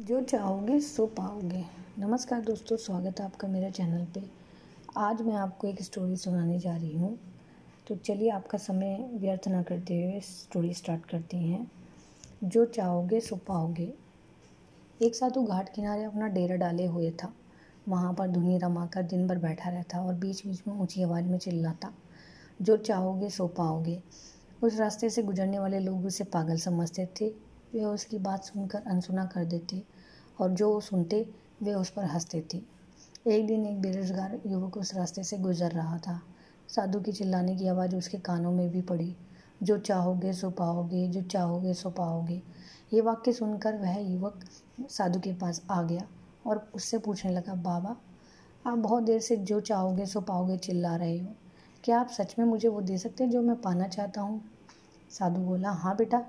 जो चाहोगे, सो पाओगे। नमस्कार दोस्तों, स्वागत है आपका मेरे चैनल पे। आज मैं आपको एक स्टोरी सुनाने जा रही हूँ। तो चलिए, आपका समय व्यर्थ ना करते हुए स्टोरी स्टार्ट करते हैं। जो चाहोगे, सो पाओगे। एक साधु घाट किनारे अपना डेरा डाले हुए था। वहाँ पर धुनी रमाकर दिन भर बैठा रहता और बीच बीच में ऊँची आवाज़ में चिल्लाता, जो चाहोगे, सो पाओगे। उस रास्ते से गुजरने वाले लोग उसे पागल समझते थे। वे उसकी बात सुनकर अनसुना कर देते और जो वो सुनते, वे उस पर हँसते थे एक दिन एक बेरोजगार युवक उस रास्ते से गुजर रहा था। साधु की चिल्लाने की आवाज़ उसके कानों में भी पड़ी। जो चाहोगे सो पाओगे, जो चाहोगे सो पाओगे। ये वाक्य सुनकर वह युवक साधु के पास आ गया और उससे पूछने लगा, बाबा, आप बहुत देर से जो चाहोगे सो पाओगे चिल्ला रहे हो। क्या आप सच में मुझे वो दे सकते हैं जो मैं पाना चाहता हूँ? साधु बोला हाँ बेटा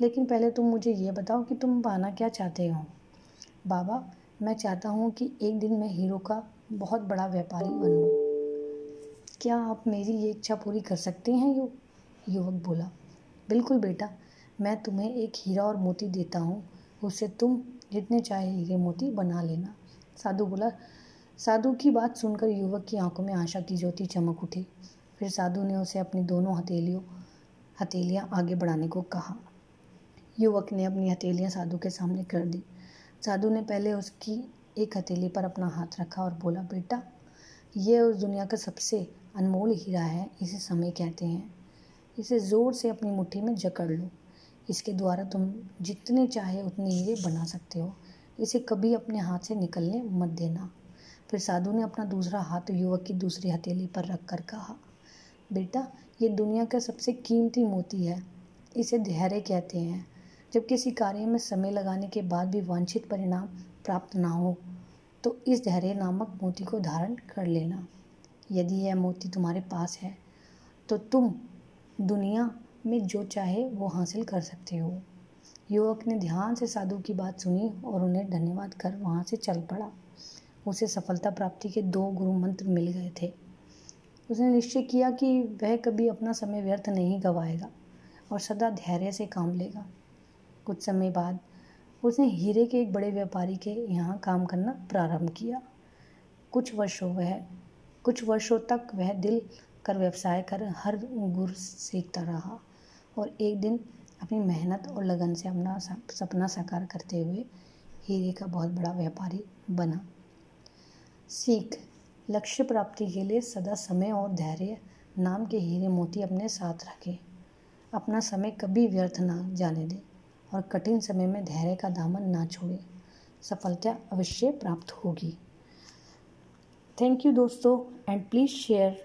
लेकिन पहले तुम मुझे ये बताओ कि तुम पाना क्या चाहते हो? बाबा, मैं चाहता हूँ कि एक दिन मैं हीरो का बहुत बड़ा व्यापारी बनूँ। क्या आप मेरी ये इच्छा पूरी कर सकते हैं? यु, युवक बोला, बिल्कुल बेटा, मैं तुम्हें एक हीरा और मोती देता हूँ। उससे तुम जितने चाहे हीरे मोती बना लेना। साधु बोला, साधु की बात सुनकर युवक की आँखों में आशा की ज्योति चमक उठी। फिर साधु ने उसे अपनी दोनों हथेलियों, हथेलियाँ आगे बढ़ाने को कहा। युवक ने अपनी हथेलियाँ साधु के सामने कर दी। साधु ने पहले उसकी एक हथेली पर अपना हाथ रखा और बोला, बेटा, ये उस दुनिया का सबसे अनमोल हीरा है, इसे समय कहते हैं। इसे ज़ोर से अपनी मुट्ठी में जकड़ लो। इसके द्वारा तुम जितने चाहे उतने हीरे बना सकते हो। इसे कभी अपने हाथ से निकलने मत देना। फिर साधु ने अपना दूसरा हाथ युवक की दूसरी हथेली पर रख कर कहा, बेटा, ये दुनिया का सबसे कीमती मोती है, इसे धैर्य कहते हैं। जब किसी कार्य में समय लगाने के बाद भी वांछित परिणाम प्राप्त ना हो तो इस धैर्य नामक मोती को धारण कर लेना। यदि यह मोती तुम्हारे पास है तो तुम दुनिया में जो चाहे वो हासिल कर सकते हो। युवक ने ध्यान से साधु की बात सुनी और उन्हें धन्यवाद कर वहाँ से चल पड़ा। उसे सफलता प्राप्ति के दो गुरु मंत्र मिल गए थे। उसने निश्चय किया कि वह कभी अपना समय व्यर्थ नहीं गवाएगा और सदा धैर्य से काम लेगा। कुछ समय बाद उसने हीरे के एक बड़े व्यापारी के यहाँ काम करना प्रारंभ किया। कुछ वर्षों वह, कुछ वर्षों तक वह दिल कर व्यवसाय कर हर गुर सीखता रहा और एक दिन अपनी मेहनत और लगन से अपना सपना साकार करते हुए हीरे का बहुत बड़ा व्यापारी बना। सीख, लक्ष्य प्राप्ति के लिए सदा समय और धैर्य नाम के हीरे मोती अपने साथ रखें। अपना समय कभी व्यर्थ ना जाने दें। और कठिन समय में धैर्य का दामन ना छोड़ें, सफलता अवश्य प्राप्त होगी। थैंक यू दोस्तों एंड प्लीज़ शेयर